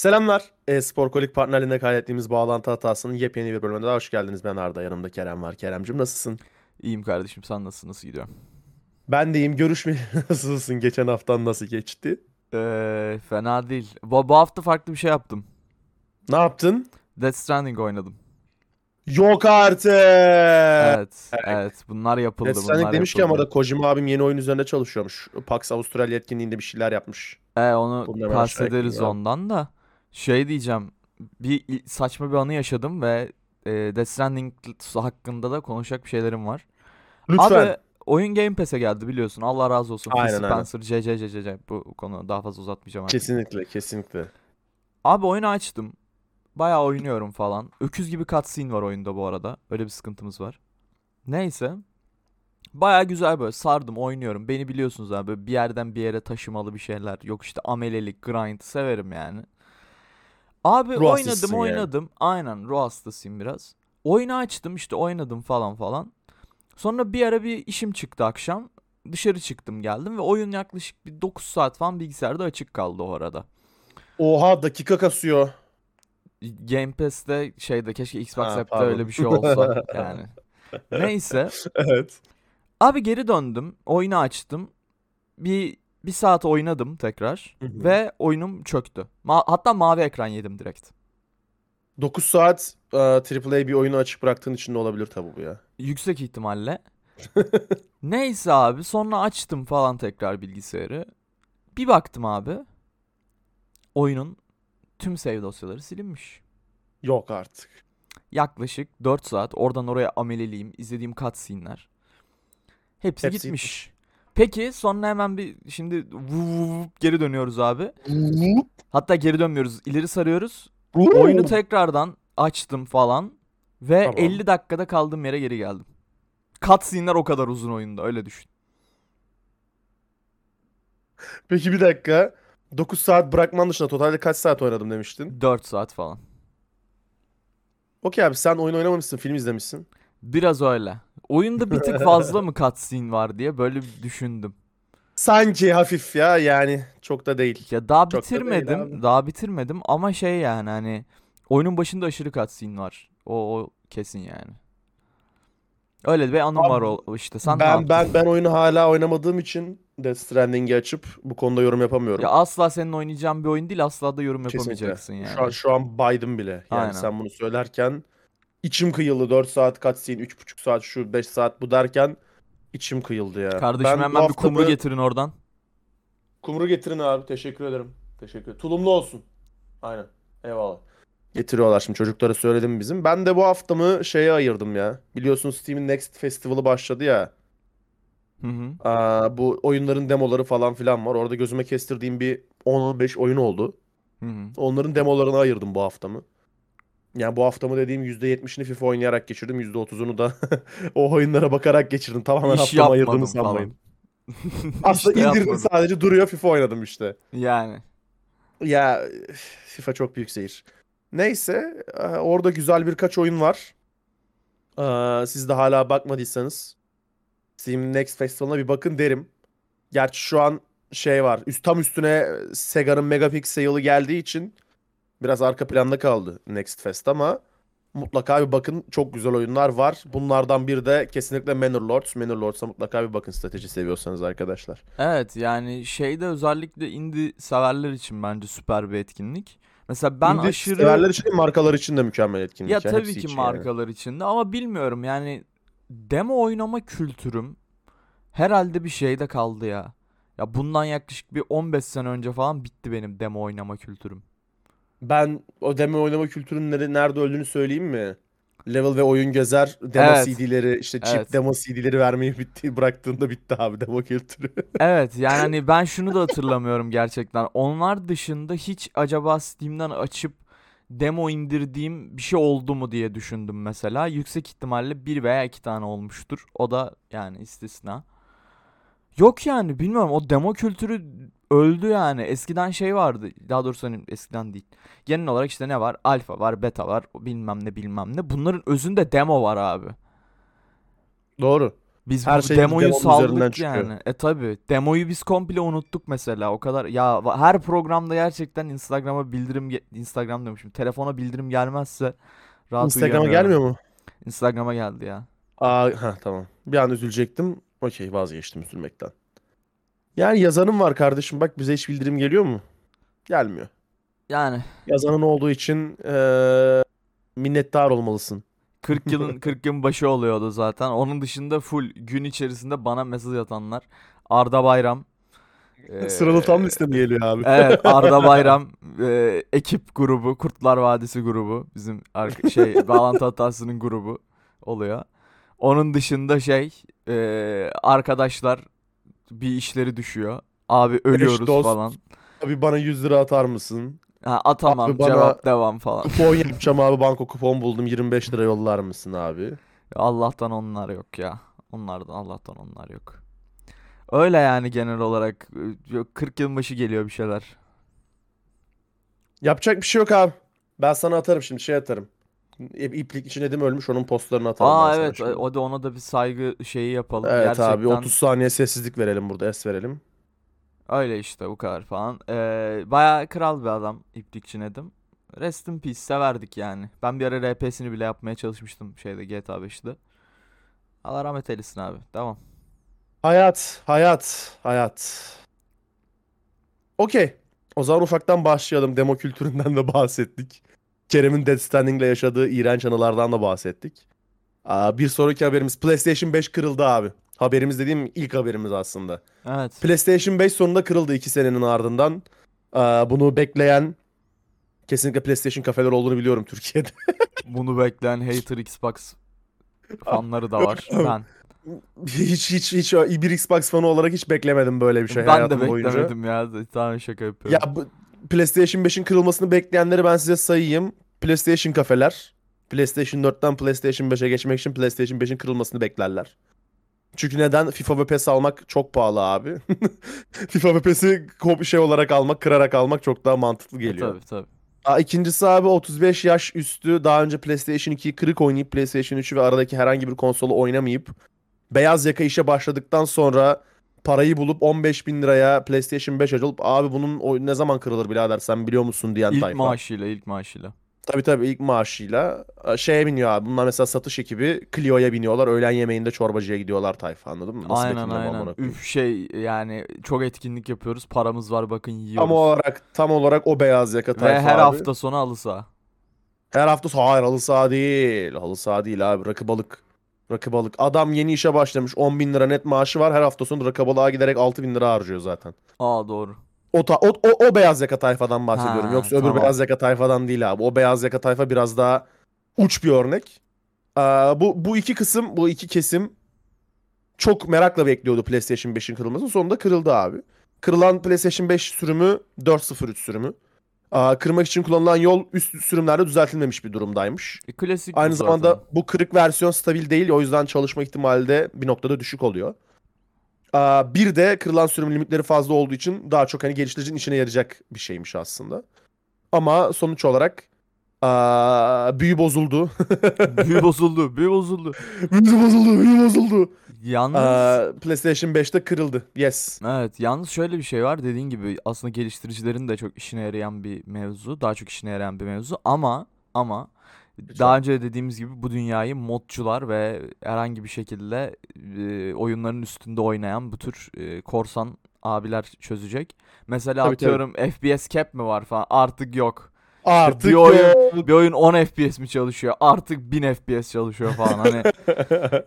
Selamlar. E-Spor Kolik partnerliğinde kaydettiğimiz bağlantı hatasının yepyeni bir bölümüne daha hoş geldiniz. Ben Arda. Yanımda Kerem var. Keremcim nasılsın? İyiyim kardeşim sen nasılsın nasıl gidiyor? Ben de iyiyim. Görüşme nasılsın? Geçen haftan nasıl geçti? Ee, fena değil. Bu, bu hafta farklı bir şey yaptım. Ne yaptın? Death Stranding oynadım. Yok artık. Evet, evet. Bunlar yapıldı. Death Stranding bunlar demiş ki ama yapıldı. da Kojima abim yeni oyun üzerinde çalışıyormuş. PAX Avustralya etkinliğinde bir şeyler yapmış. Ee, onu aşağı bahsederiz ondan da. Şey diyeceğim. Bir saçma bir anı yaşadım ve e, Death Stranding hakkında da konuşacak bir şeylerim var. Lütfen. Abi oyun Game Pass'e geldi biliyorsun. Allah razı olsun. Aynen. Spencer, CCCC. Bu konu daha fazla uzatmayacağım artık. Kesinlikle, kesinlikle. Abi oyunu açtım. Bayağı oynuyorum falan. Öküz gibi cutscene var oyunda bu arada. Öyle bir sıkıntımız var. Neyse. Bayağı güzel böyle sardım oynuyorum. Beni biliyorsunuz abi bir yerden bir yere taşımalı bir şeyler. Yok işte amelelik, grind severim yani. Abi Ruh hastasısın oynadım yani. oynadım. Aynen ruh hastasıyım biraz. Oyunu açtım işte oynadım falan falan. Sonra bir ara bir işim çıktı akşam. Dışarı çıktım geldim ve oyun yaklaşık bir 9 saat falan bilgisayarda açık kaldı o arada. Oha dakika kasıyor. Game Pass'te şeyde keşke Xbox Ha, App'te öyle bir şey olsa yani. Neyse. Evet. Abi geri döndüm. Oyunu açtım. Bir bir saat oynadım tekrar Hı hı. ve oyunum çöktü. Ma- hatta mavi ekran yedim direkt. 9 saat e, AAA bir oyunu açık bıraktığın için de olabilir tabii bu ya. Yüksek ihtimalle. Neyse abi sonra açtım falan tekrar bilgisayarı. Bir baktım abi. Oyunun tüm save dosyaları silinmiş. Yok artık. Yaklaşık 4 saat oradan oraya ameleliyim. izlediğim cutscene'ler. Hepsi, Hepsi gitmiş. Peki sonra hemen bir şimdi vuv geri dönüyoruz abi. Hatta geri dönmüyoruz. ileri sarıyoruz. Oyunu tekrardan açtım falan. Ve Tamam. 50 dakikada kaldığım yere geri geldim. Cutscene'ler o kadar uzun oyunda öyle düşün. Peki bir dakika. 9 saat bırakman dışında totalde kaç saat oynadım demiştin? 4 saat falan. Okey abi sen oyun oynamamışsın, film izlemişsin. Biraz öyle. Oyunda bir tık fazla mı cutscene var diye böyle düşündüm. Sanki hafif ya yani çok da değil. Ya daha Çok da bitirmedim. abi. Daha bitirmedim ama şey yani hani oyunun başında aşırı cutscene var. O, o kesin yani. Öyle bir anım Abi, var o işte. Sen ben ben ben oyunu hala oynamadığım için Death Stranding'i açıp bu konuda yorum yapamıyorum. Ya asla senin oynayacağın bir oyun değil. Asla da yorum Kesinlikle. yapamayacaksın yani. Şu an şu an baydım bile. Yani Aynen. sen bunu söylerken içim kıyıldı. 4 saat cutscene, 3,5 saat şu 5 saat bu derken içim kıyıldı ya. Kardeşim Ben hemen bir kumru getirin oradan. Kumru getirin abi. Teşekkür ederim. Teşekkür ederim. Tulumlu olsun. Aynen. Eyvallah. Getiriyorlar şimdi çocuklara söyledim bizim. Ben de bu haftamı şeye ayırdım ya. Biliyorsun Steam'in Next Festival'ı başladı ya. Hı hı. Aa, bu oyunların demoları falan filan var. Orada gözüme kestirdiğim bir 10-15 oyun oldu. Hı hı. Onların demolarını ayırdım bu haftamı. Yani bu haftamı dediğim %70'ini FIFA oynayarak geçirdim. %30'unu da o oyunlara bakarak geçirdim. Tamamen İş haftamı ayırdığımı sanmayın. Aslında İşte indirdim yapmadım. sadece duruyor FIFA oynadım işte. Yani. Ya FIFA çok büyük seyir. Neyse e, orada güzel birkaç oyun var. Ee, Siz de hala bakmadıysanız Steam Next Festival'ına bir bakın derim. Gerçi şu an şey var. Üst tam üstüne Sega'nın Megapixel'ı geldiği için biraz arka planda kaldı Next Fest ama mutlaka bir bakın. Çok güzel oyunlar var. Bunlardan biri de kesinlikle Manor Lords. Manor Lords'a mutlaka bir bakın strateji seviyorsanız arkadaşlar. Evet yani şeyde özellikle indie severler için bence süper bir etkinlik. Mesela ben Indie aşırı severler için de markalar için de mükemmel etkinlik. Ya yani tabii ki için yani. markalar içinde ama bilmiyorum yani demo oynama kültürüm herhalde bir şeyde kaldı ya. Ya bundan yaklaşık bir 15 sene önce falan bitti benim demo oynama kültürüm. Ben o demo oynama kültürünün nere- nerede öldüğünü söyleyeyim mi? Level ve oyun gezer demo Evet. CD'leri işte chip Evet. demo CD'leri vermeyi bitti bıraktığında bitti abi demo kültürü. Evet yani hani ben şunu da hatırlamıyorum gerçekten. Onlar dışında hiç acaba Steam'den açıp demo indirdiğim bir şey oldu mu diye düşündüm mesela. Yüksek ihtimalle bir veya iki tane olmuştur. O da yani istisna. Yok yani bilmiyorum o demo kültürü öldü yani. Eskiden şey vardı. Daha doğrusu hani eskiden değil. Genel olarak işte ne var? Alfa var, beta var, bilmem ne bilmem ne. Bunların özünde demo var abi. Doğru. Biz Her bu şey demoyu saldık çıkıyor. yani. E tabi. Demoyu biz komple unuttuk mesela. O kadar ya her programda gerçekten Instagram'a bildirim ge- Instagram demişim. Telefona bildirim gelmezse rahat Instagram'a gelmiyor mu? Instagram'a geldi ya. Aa, ha tamam. Bir an üzülecektim. Okey vazgeçtim üzülmekten. Yani yazanım var kardeşim bak bize hiç bildirim geliyor mu? Gelmiyor. Yani Yazanın olduğu için eee, minnettar olmalısın. 40 yılın 40 yılın başı oluyordu zaten. Onun dışında full gün içerisinde bana mesaj atanlar. Arda Bayram. Sıralı tam liste mi geliyor abi? Evet Arda Bayram eee, ekip grubu Kurtlar Vadisi grubu bizim arka- şey bağlantı hatasının grubu oluyor. Onun dışında şey eee, arkadaşlar bir işleri düşüyor. Abi ölüyoruz dost. falan. Abi bana 100 lira atar mısın? Ha, atamam Abi bana- cevap devam falan. Kupon yapacağım abi banko kupon buldum 25 lira yollar mısın abi? Allah'tan onlar yok ya. Onlardan Allah'tan onlar yok. Öyle yani genel olarak eee, 40 yılın başı geliyor bir şeyler. Yapacak bir şey yok abi. Ben sana atarım şimdi şey atarım. İp- İplik için Edim ölmüş onun postlarını atarım ben Aa evet şimdi. o da ona da bir saygı şeyi yapalım. Evet abi Gerçekten 30 saniye sessizlik verelim burada es verelim. öyle işte bu kadar falan. Ee, bayağı kral bir adam İplikçi Nedim. Rest in peace severdik yani. Ben bir ara RP'sini bile yapmaya çalışmıştım şeyde GTA 5'te. Allah rahmet eylesin abi. Devam. Hayat, hayat, hayat. Okey. O zaman ufaktan başlayalım. Demo kültüründen de bahsettik. Kerem'in Death Stranding'le yaşadığı iğrenç anılardan da bahsettik. Aa, bir sonraki haberimiz PlayStation 5 kırıldı abi. Haberimiz dediğim ilk haberimiz aslında. Evet. PlayStation 5 sonunda kırıldı 2 senenin ardından. Aa, bunu bekleyen kesinlikle PlayStation kafeler olduğunu biliyorum Türkiye'de. Bunu bekleyen hater Xbox fanları da var. Ben. hiç hiç hiç bir Xbox fanı olarak hiç beklemedim böyle bir şey ben de hayatım boyunca. beklemedim ya. Tamam şaka yapıyorum. Ya bu PlayStation 5'in kırılmasını bekleyenleri ben size sayayım. PlayStation kafeler. PlayStation 4'ten PlayStation 5'e geçmek için PlayStation 5'in kırılmasını beklerler. Çünkü neden? FIFA ve PES almak çok pahalı abi. FIFA ve PES'i şey olarak almak, kırarak almak çok daha mantıklı E, geliyor. Tabii tabii. Aa, İkincisi abi 35 yaş üstü daha önce PlayStation 2'yi kırık oynayıp PlayStation 3'ü ve aradaki herhangi bir konsolu oynamayıp beyaz yaka işe başladıktan sonra parayı bulup 15 bin liraya PlayStation 5 alıp abi bunun ne zaman kırılır birader sen biliyor musun diyen İlk tayfa. maaşıyla ilk maaşıyla. Tabii tabii ilk maaşıyla e, şeye biniyor abi. Bunlar mesela satış ekibi Clio'ya biniyorlar. Öğlen yemeğinde çorbacıya gidiyorlar tayfa anladın mı? Nasıl aynen aynen. Üf şey yani çok etkinlik yapıyoruz. Paramız var bakın yiyoruz. Tam olarak tam olarak o beyaz yaka Ve tayfa her abi. hafta sonu halı saha. Her hafta hayır halı saha değil. Halı saha değil abi rakı balık. Rakı balık. Adam yeni işe başlamış 10 bin lira net maaşı var. Her hafta sonu rakı balığa giderek 6 bin lira harcıyor zaten. Aa doğru. O, ta- o, o, o beyaz yaka tayfadan bahsediyorum. Ha, Yoksa öbür tamam. beyaz yaka tayfadan değil abi. O beyaz yaka tayfa biraz daha uç bir örnek. Aa, bu, bu iki kısım, bu iki kesim çok merakla bekliyordu PlayStation 5'in kırılmasını. Sonunda kırıldı abi. Kırılan PlayStation 5 sürümü 4.03 sürümü. Aa, kırmak için kullanılan yol üst sürümlerde düzeltilmemiş bir durumdaymış. E, klasik bu Aynı zaten. zamanda bu kırık versiyon stabil değil. O yüzden çalışma ihtimali de bir noktada düşük oluyor. Aa, bir de kırılan sürüm limitleri fazla olduğu için daha çok hani geliştiricinin işine yarayacak bir şeymiş aslında. Ama sonuç olarak aa, büyü bozuldu. büyü bozuldu. Büyü bozuldu. büyü bozuldu, büyü bozuldu. Yalnız Aa, PlayStation 5'te kırıldı. Yes. Evet, yalnız şöyle bir şey var. Dediğin gibi aslında geliştiricilerin de çok işine yarayan bir mevzu. Daha çok işine yarayan bir mevzu. Ama ama daha önce de dediğimiz gibi bu dünyayı modcular ve herhangi bir şekilde e, oyunların üstünde oynayan bu tür e, korsan abiler çözecek. Mesela Tabii, tabii. atıyorum FPS cap mi var falan artık yok. Artık bir oyun-. Bir oyun 10 FPS mi çalışıyor? Artık 1000 FPS çalışıyor falan. Hani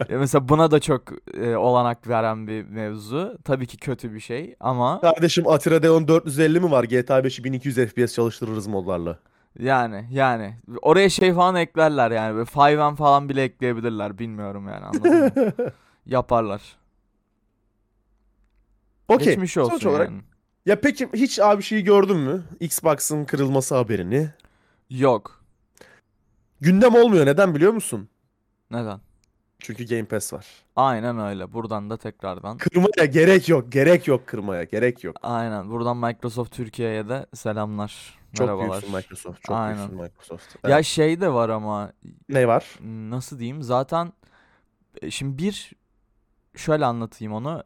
e, mesela buna da çok e, olanak veren bir mevzu. Tabii ki kötü bir şey ama Kardeşim Atira Deon 450 mi var? GTA 5'i 1200 FPS çalıştırırız modlarla. Yani yani oraya şey falan eklerler yani böyle 5M falan bile ekleyebilirler bilmiyorum yani anladın mı? Yaparlar. Okey. Geçmiş olsun Sonuç olarak yani. Ya peki hiç abi şeyi gördün mü? Xbox'ın kırılması haberini. Yok. Gündem olmuyor. Neden biliyor musun? Neden? Çünkü Game Pass var. Aynen öyle. Buradan da tekrardan. Kırmaya gerek yok. Gerek yok kırmaya. Gerek yok. Aynen. Buradan Microsoft Türkiye'ye de selamlar. Çok Merhabalar. büyüksün Microsoft. Çok Aynen. büyüksün Microsoft. Ya Evet. şey de var ama Ne var? nasıl diyeyim? Zaten e, şimdi bir şöyle anlatayım onu.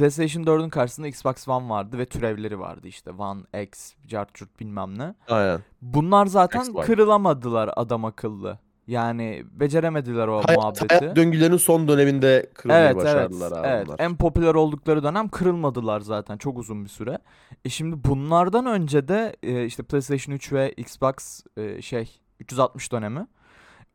PlayStation 4'ün karşısında Xbox One vardı ve türevleri vardı işte. One X, Cart Curt bilmem ne. Aynen. Bunlar zaten Xbox. kırılamadılar adam akıllı. Yani beceremediler o Hayat, muhabbeti. hayat döngülerinin son döneminde kırılmayı Evet evet. başardılar abi Evet. bunlar. En popüler oldukları dönem kırılmadılar zaten çok uzun bir süre. E şimdi bunlardan önce de e, işte PlayStation 3 ve Xbox e, şey 360 dönemi.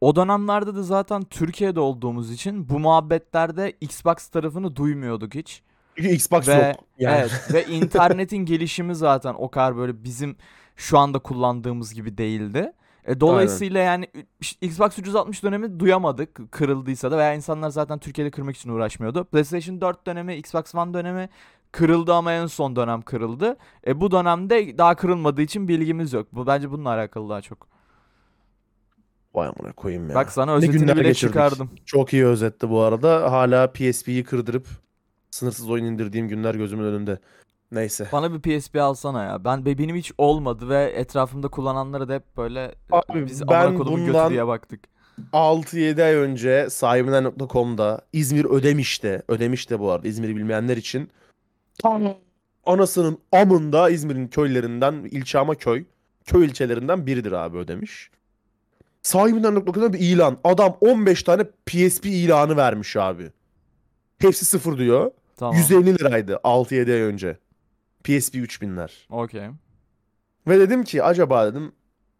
O dönemlerde de zaten Türkiye'de olduğumuz için bu muhabbetlerde Xbox tarafını duymuyorduk hiç. Çünkü Xbox Ve yok. Yani. evet ve internetin gelişimi zaten o kadar böyle bizim şu anda kullandığımız gibi değildi. E, dolayısıyla yani ü- Xbox 360 dönemi duyamadık kırıldıysa da veya insanlar zaten Türkiye'de kırmak için uğraşmıyordu. PlayStation 4 dönemi, Xbox One dönemi kırıldı ama en son dönem kırıldı. E, bu dönemde daha kırılmadığı için bilgimiz yok. Bu bence bununla alakalı daha çok. Vay amına koyayım ya. Bak sana özetini bile geçirdik. çıkardım. Çok iyi özetti bu arada. Hala PSP'yi kırdırıp sınırsız oyun indirdiğim günler gözümün önünde. Neyse. Bana bir PSP alsana ya. Ben be- benim hiç olmadı ve etrafımda kullananlara da hep böyle Abi biz ben amına kodumun götü bundan- diye baktık. 6-7 ay önce sahibinden.com'da İzmir Ödemiş'te, Ödemiş'te bu arada İzmir'i bilmeyenler için tam anasının amında İzmir'in köylerinden ilçe ama köy. Köy ilçelerinden biridir abi Ödemiş. Sahibinden.com'da bir ilan. Adam 15 tane PSP ilanı vermiş abi. Hepsi sıfır diyor. Tamam. 150 liraydı 6-7 ay önce. PSP 3000'ler. Okey. Ve dedim ki acaba dedim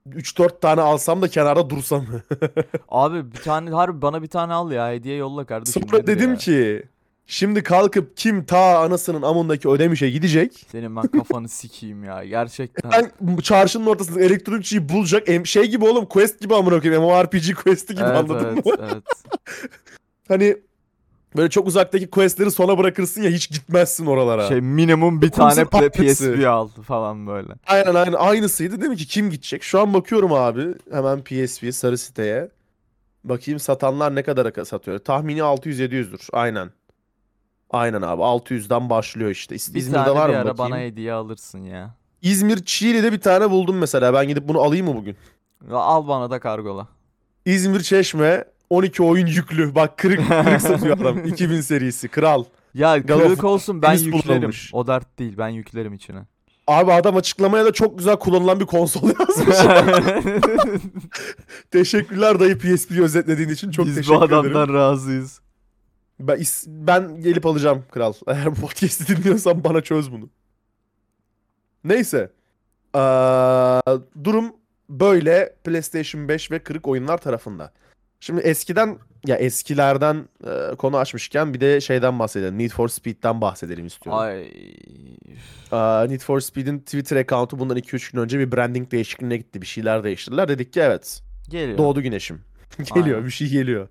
3-4 tane alsam da kenarda dursam mı? Abi bir tane harbi bana bir tane al ya hediye yolla kardeşim. Sonra dedim ya? ki şimdi kalkıp kim ta anasının amındaki ödemişe gidecek. Senin ben kafanı sikeyim ya gerçekten. Ben çarşının ortasında elektronikçiyi bulacak. Em- Şey gibi oğlum quest gibi amına koyayım. MMORPG questi gibi evet anladın evet mı? evet. Hani böyle çok uzaktaki questleri sona bırakırsın ya hiç gitmezsin oralara. Şey minimum bir Okulsun tane. PSP al falan böyle. Aynen aynen aynısıydı. Dedim ki kim gidecek? Şu an bakıyorum abi hemen PSP sarı siteye. Bakayım satanlar ne kadara satıyor. Tahmini 600-700'dür. Aynen. Aynen abi 600'den başlıyor işte. İz- Bir İzmir'de tane var bir mı ara bakayım? bana hediye alırsın ya. İzmir Çiğli'de bir tane buldum mesela. Ben gidip bunu alayım mı bugün? Al bana da kargola. İzmir Çeşme 12 oyun yüklü. Bak kırık kırık satıyor adam. 2000 serisi. Kral. Ya God kırık olsun ben yüklerim. O dert değil ben yüklerim içine. Abi adam açıklamaya da çok güzel kullanılan bir konsol yazmış. Teşekkürler dayı PSP'yi özetlediğin için. Çok Biz teşekkür bu ederim. adamdan razıyız. Ben, ben gelip alacağım kral. Eğer bu podcast'i dinliyorsan bana çöz bunu. Neyse. Ee, durum böyle PlayStation 5 ve kırık oyunlar tarafında. Şimdi eskiden ya eskilerden e, konu açmışken bir de şeyden bahsedelim. Need for Speed'den bahsedelim istiyorum. Ay. Ee, Need for Speed'in Twitter account'u bundan 2-3 gün önce bir branding değişikliğine gitti. Bir şeyler değiştirdiler. Dedik ki evet Geliyor. Doğdu güneşim. geliyor Aynen. bir şey geliyor.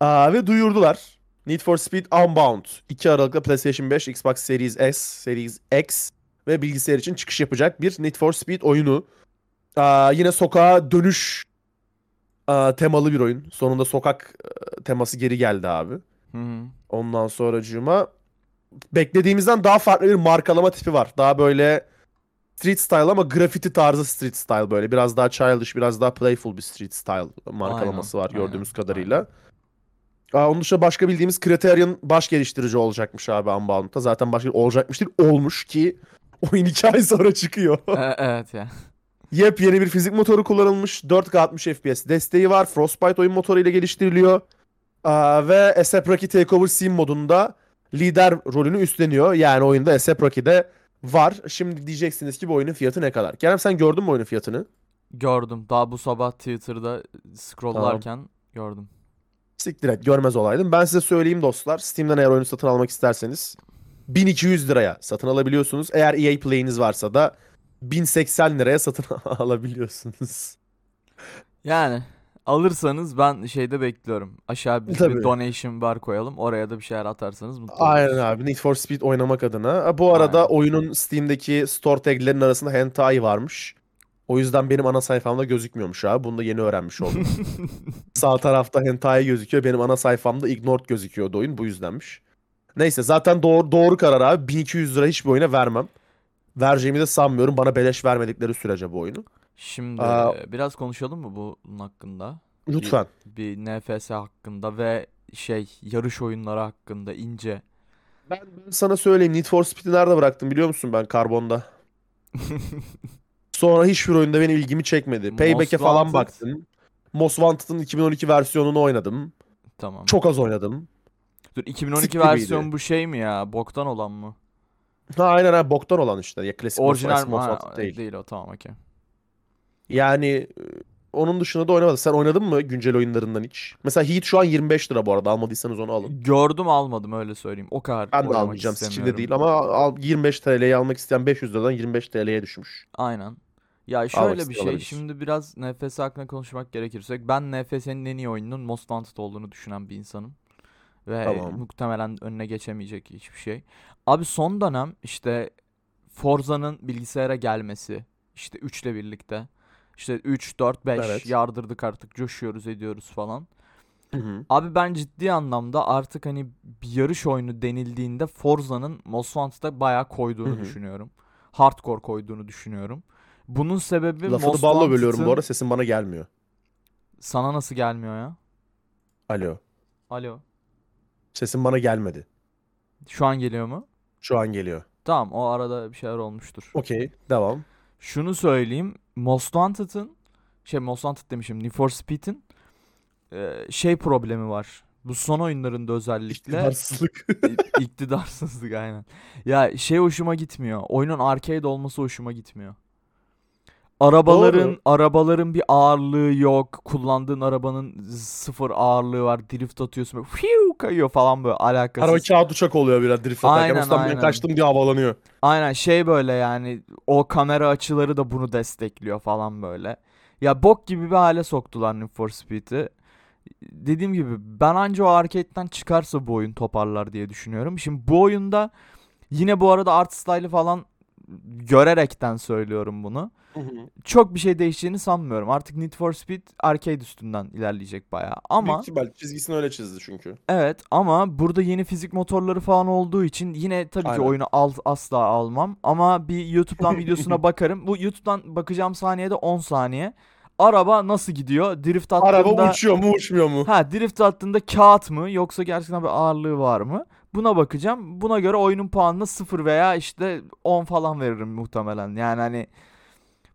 Aa, ve duyurdular. Need for Speed Unbound 2 Aralık'ta PlayStation 5, Xbox Series S, Series X ve bilgisayar için çıkış yapacak bir Need for Speed oyunu. Aa, yine sokağa dönüş aa, temalı bir oyun. Sonunda sokak e, teması geri geldi abi. Hı hı. Ondan sonracığıma beklediğimizden daha farklı bir markalama tipi var. Daha böyle street style ama graffiti tarzı street style böyle. Biraz daha childish, biraz daha playful bir street style markalaması Aynen, var gördüğümüz aynen, kadarıyla. Aa, onun dışında başka bildiğimiz Criterion baş geliştirici olacakmış abi Unbound'da. Zaten başka olacakmış değil, olmuş ki oyun iki ay sonra çıkıyor. E- evet ya. Yepyeni bir fizik motoru kullanılmış. 4K 60 FPS desteği var. Frostbite oyun motoru ile geliştiriliyor. Aa, ve ASAP Rocky Takeover Scene modunda lider rolünü üstleniyor. Yani oyunda ASAP Rocky'de var. Şimdi diyeceksiniz ki bu oyunun fiyatı ne kadar? Kerem sen gördün mü oyunun fiyatını? Gördüm. Daha bu sabah Twitter'da scrolllarken gördüm. Siktir et görmez olaydım. Ben size söyleyeyim dostlar. Steam'den eğer oyunu satın almak isterseniz 1200 liraya satın alabiliyorsunuz. Eğer EA Play'iniz varsa da 1080 liraya satın alabiliyorsunuz. Yani alırsanız ben şeyde bekliyorum. Aşağı bir, bir Tabii. donation bar koyalım. Oraya da bir şeyler atarsanız mutlu Aynen oluruz. abi. Need for Speed oynamak adına. Ha, Bu arada Aynen. oyunun Steam'deki store taglerinin arasında hentai varmış. O yüzden benim ana sayfamda gözükmüyormuş abi. Bunu da yeni öğrenmiş oldum. Sağ tarafta hentai gözüküyor. Benim ana sayfamda ignored gözüküyordu oyun. Bu yüzdenmiş. Neyse zaten doğru, doğru karar abi. 1200 lira hiçbir oyuna vermem. Vereceğimi de sanmıyorum. Bana beleş vermedikleri sürece bu oyunu. Şimdi Aa. biraz konuşalım mı bunun hakkında? Lütfen. Bir NFS hakkında ve şey yarış oyunları hakkında ince. Ben, ben sana söyleyeyim Need for Speed'i nerede bıraktım biliyor musun ben karbonda. Sonra hiçbir oyunda benim ilgimi çekmedi. Payback'e falan baktım. Most Wanted'ın 2012 versiyonunu oynadım. Tamam. Çok az oynadım. Dur 2012 Sik versiyon gibiydi. bu şey mi ya? Boktan olan mı? Ha aynen ha boktan olan işte. Ya klasik Orijinal Most mi? Ha, değil. değil o tamam okey. Yani e, onun dışında da oynamadım. Sen oynadın mı güncel oyunlarından hiç? Mesela Heat şu an 25 lira bu arada. Almadıysanız onu alın. Gördüm almadım öyle söyleyeyim. O kadar Ben de oynamak almayacağım. Steam'de istemiyorum. değil ama al, 25 TL'ye almak isteyen 500 liradan 25 TL'ye düşmüş. Aynen. Ya şöyle bir isteyen şey. olabilir. Şimdi biraz NFS hakkında konuşmak gerekirse ben NFS'nin en iyi oyunun Most Wanted olduğunu düşünen bir insanım. Ve Tamam. muhtemelen önüne geçemeyecek hiçbir şey. Abi son dönem işte Forza'nın bilgisayara gelmesi. işte 3 ile birlikte. İşte 3, 4, 5 Evet. yardırdık artık coşuyoruz ediyoruz falan. Hı hı. Abi ben ciddi anlamda artık hani bir yarış oyunu denildiğinde Forza'nın Most Wanted'a bayağı koyduğunu Hı hı. düşünüyorum. Hardcore koyduğunu düşünüyorum. Bunun sebebi Lafını Most balla bölüyorum bu Wanted'ın- arada. Sesin bana gelmiyor. Sana nasıl gelmiyor ya? Alo. Alo. Sesin bana gelmedi. Şu an geliyor mu? Şu an geliyor. Tamam o arada bir şeyler olmuştur. Okey. Devam. Şunu söyleyeyim. Most Wanted'ın şey Most Wanted demişim Need for Speed'in e, şey problemi var. Bu son oyunlarında özellikle İktidarsızlık. İktidarsızlık aynen. Ya şey hoşuma gitmiyor. Oyunun arcade olması hoşuma gitmiyor. Arabaların Doğru. arabaların bir ağırlığı yok. Kullandığın arabanın sıfır ağırlığı var. Drift atıyorsun böyle fiu kayıyor falan böyle alakasız. Araba kağıt uçak oluyor biraz drift atarken. Aynen, Ustam ben aynen. kaçtım diye havalanıyor. Aynen şey böyle yani o kamera açıları da bunu destekliyor falan böyle. Ya bok gibi bir hale soktular Need for Speed'i. Dediğim gibi ben anca o arcade'den çıkarsa bu oyun toparlar diye düşünüyorum. Şimdi bu oyunda yine bu arada art style'ı falan görerekten söylüyorum bunu. Çok bir şey değişeceğini sanmıyorum. Artık Need for Speed arcade üstünden ilerleyecek bayağı. Ama Büyük ihtimal çizgisini öyle çizdi çünkü. Evet ama burada yeni fizik motorları falan olduğu için yine tabii ki Aynen. oyunu al, asla almam. Ama bir YouTube'dan videosuna bakarım. Bu YouTube'dan bakacağım saniyede 10 saniye. Araba nasıl gidiyor? Drift attığında... Araba uçuyor mu uçmuyor mu? Ha drift attığında kağıt mı yoksa gerçekten bir ağırlığı var mı? Buna bakacağım. Buna göre oyunun puanına 0 veya işte 10 falan veririm muhtemelen. Yani hani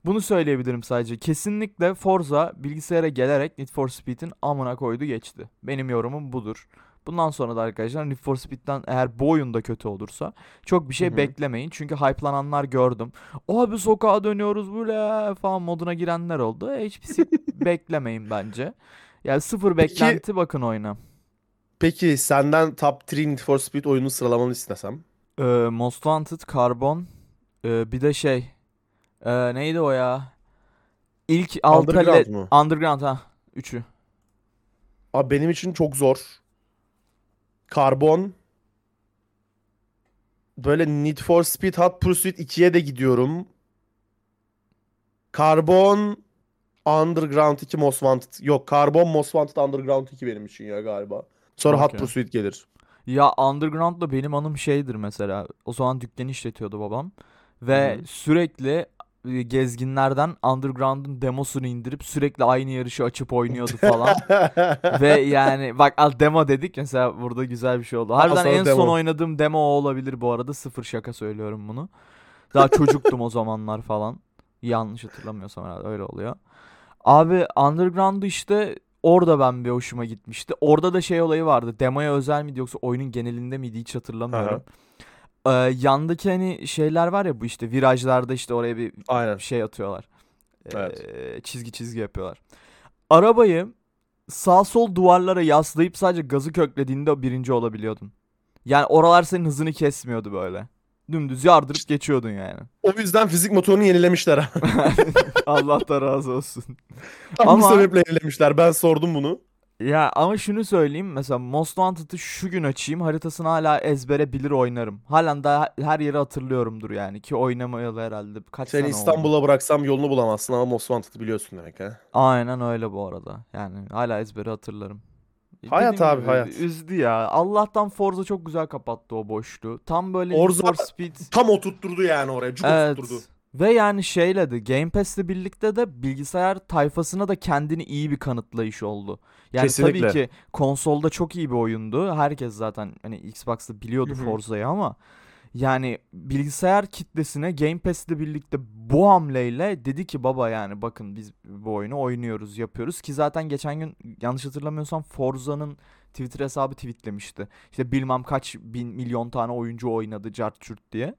bunu söyleyebilirim sadece. Kesinlikle Forza bilgisayara gelerek Need for Speed'in amına koydu geçti. Benim yorumum budur. Bundan sonra da arkadaşlar Need for Speed'den eğer bu oyunda kötü olursa çok bir şey Hı hı. beklemeyin. Çünkü hype'lananlar gördüm. Abi sokağa dönüyoruz böyle falan moduna girenler oldu. Hiçbir şey beklemeyin bence. Yani sıfır Peki- beklenti bakın oyuna. Peki senden top 3 Need for Speed oyunu sıralamanı istesem. Ee, Most Wanted, Carbon, ee, bir de şey, ee, neydi o ya? İlk Underground mu? Underground ha, üçü. Abi benim için çok zor. Karbon. Böyle Need for Speed Hot Pursuit 2'ye de gidiyorum. Karbon Underground 2 Most Wanted. Yok Karbon Most Wanted Underground 2 benim için ya galiba. Sonra Hot Okey. Pursuit gelir. Ya Underground'da benim anım şeydir mesela. O zaman dükkanı işletiyordu babam. Ve Hı sürekli gezginlerden Underground'un demosunu indirip sürekli aynı yarışı açıp oynuyordu falan. Ve yani bak al demo dedik mesela burada güzel bir şey oldu. Harbiden en son demo. oynadığım demo o olabilir bu arada. Sıfır şaka söylüyorum bunu. Daha çocuktum o zamanlar falan. Yanlış hatırlamıyorsam herhalde öyle oluyor. Abi Underground'u işte orada ben bir hoşuma gitmişti. Orada da şey olayı vardı. Demoya özel miydi yoksa oyunun genelinde miydi hiç hatırlamıyorum. Ee, yandaki hani şeyler var ya bu işte virajlarda işte oraya bir Aynen. şey atıyorlar. Evet. Ee, çizgi çizgi yapıyorlar. Arabayı sağ sol duvarlara yaslayıp sadece gazı köklediğinde birinci olabiliyordun. Yani oralar senin hızını kesmiyordu böyle. Dümdüz yardırıp geçiyordun yani. O yüzden fizik motorunu yenilemişler. ha. Allah da razı olsun. Tam bu Ama- sebeple yenilemişler. Ben sordum bunu. Ya ama şunu söyleyeyim mesela Most Wanted'ı şu gün açayım haritasını hala ezbere bilir oynarım. Halen daha her yeri hatırlıyorumdur yani ki oynamayalı herhalde kaç Seni sene oldu. İstanbul'a bıraksam yolunu bulamazsın ama Most Wanted'ı biliyorsun demek ha. Aynen öyle bu arada. Yani hala ezbere hatırlarım. Hayat Dediğim abi, gibi hayat. Üzdü ya. Allah'tan Forza çok güzel kapattı o boşluğu. Tam böyle Forza- Need for Speed. Tam oturtturdu yani oraya. Cuk Evet. oturtturdu. Ve yani şeyle de Game Pass'le birlikte de bilgisayar tayfasına da kendini iyi bir kanıtlayış oldu. Yani Kesinlikle. tabii ki konsolda çok iyi bir oyundu. Herkes zaten hani Xbox'ta biliyordu. Forza'yı ama yani bilgisayar kitlesine Game Pass'le birlikte bu hamleyle dedi ki baba yani bakın biz bu oyunu oynuyoruz, yapıyoruz ki zaten geçen gün yanlış hatırlamıyorsam Forza'nın Twitter hesabı tweetlemişti. İşte bilmem kaç bin milyon tane oyuncu oynadı cart diye.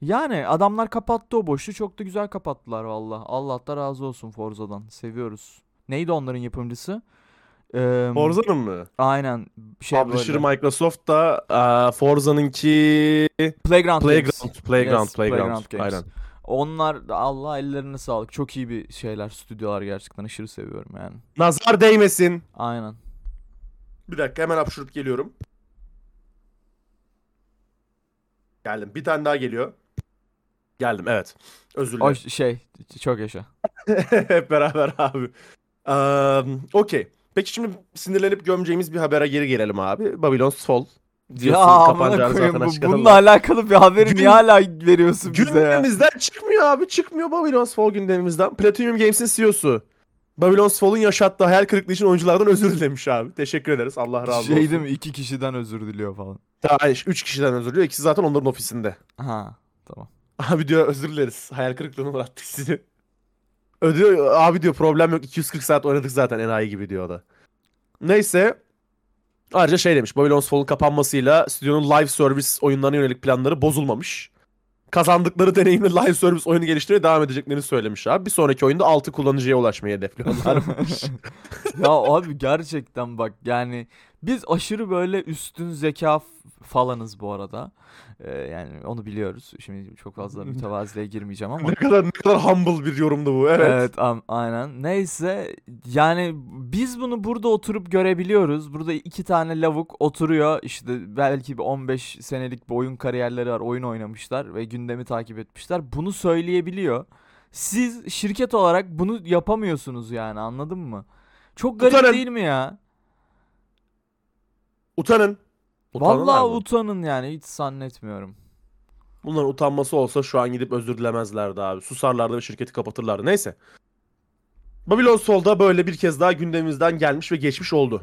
Yani adamlar kapattı o boşluğu. Çok da güzel kapattılar valla. Allah da razı olsun Forza'dan. Seviyoruz. Neydi onların yapımcısı? Ee, Forza'nın mı? Aynen. Şey Publisher böyle. Microsoft da eee, Forza'nınki Playground, Games. Playground, Playground, Yes, Playground. Playground Games. Aynen. Onlar Allah ellerine sağlık. Çok iyi bir şeyler, stüdyolar gerçekten aşırı seviyorum yani. Nazar değmesin. Aynen. Bir dakika hemen hapşurup geliyorum. Geldim. Bir tane daha geliyor. Geldim evet. Özür O dilerim. ş- şey çok yaşa. Hep beraber abi. Eee, Okey. Peki şimdi sinirlenip gömeceğimiz bir habere geri gelelim abi. Babylon's Fall. Ya Diyorsun amına kapanacağını zaten bu, bununla alakalı bir haberi Gün- niye hala veriyorsun bize ya? Gündemimizden çıkmıyor abi. Çıkmıyor Babylon's Fall gündemimizden. Platinum Games'in CEO'su. Babylon's Fall'un yaşattığı hayal kırıklığı için oyunculardan özür dilemiş abi. Teşekkür ederiz. Allah razı olsun. Şey değil mi? iki kişiden özür diliyor falan. Daha üç kişiden özür diliyor. İkisi zaten onların ofisinde. Ha tamam. Abi diyor özür dileriz. Hayal kırıklığına uğrattık sizi. Ödüyor, abi diyor problem yok 240 saat oynadık zaten enayi gibi diyor o da. Neyse. Ayrıca şey demiş Babylon's Fall'un kapanmasıyla stüdyonun live service oyunlarına yönelik planları bozulmamış. Kazandıkları deneyimle live service oyunu geliştirmeye devam edeceklerini söylemiş abi. Bir sonraki oyunda 6 kullanıcıya ulaşmayı hedefliyorlarmış. ya abi gerçekten bak yani biz aşırı böyle üstün zeka falanız bu arada. Ee, yani onu biliyoruz. Şimdi çok fazla mütevaziliğe girmeyeceğim ama. ne kadar ne kadar humble bir yorumdu bu. Evet. Evet am- aynen. Neyse yani biz bunu burada oturup görebiliyoruz. Burada iki tane lavuk oturuyor. İşte belki bir 15 senelik bir oyun kariyerleri var. Oyun oynamışlar ve gündemi takip etmişler. Bunu söyleyebiliyor. Siz şirket olarak bunu yapamıyorsunuz yani anladın mı? Çok garip Utanın. değil mi ya? Utanın. Utanırlar Vallahi mı? utanın yani hiç zannetmiyorum. Bunların utanması olsa şu an gidip özür dilemezlerdi abi. Susarlardı ve şirketi kapatırlardı. Neyse. Babylon Soul'da böyle bir kez daha gündemimizden gelmiş ve geçmiş oldu.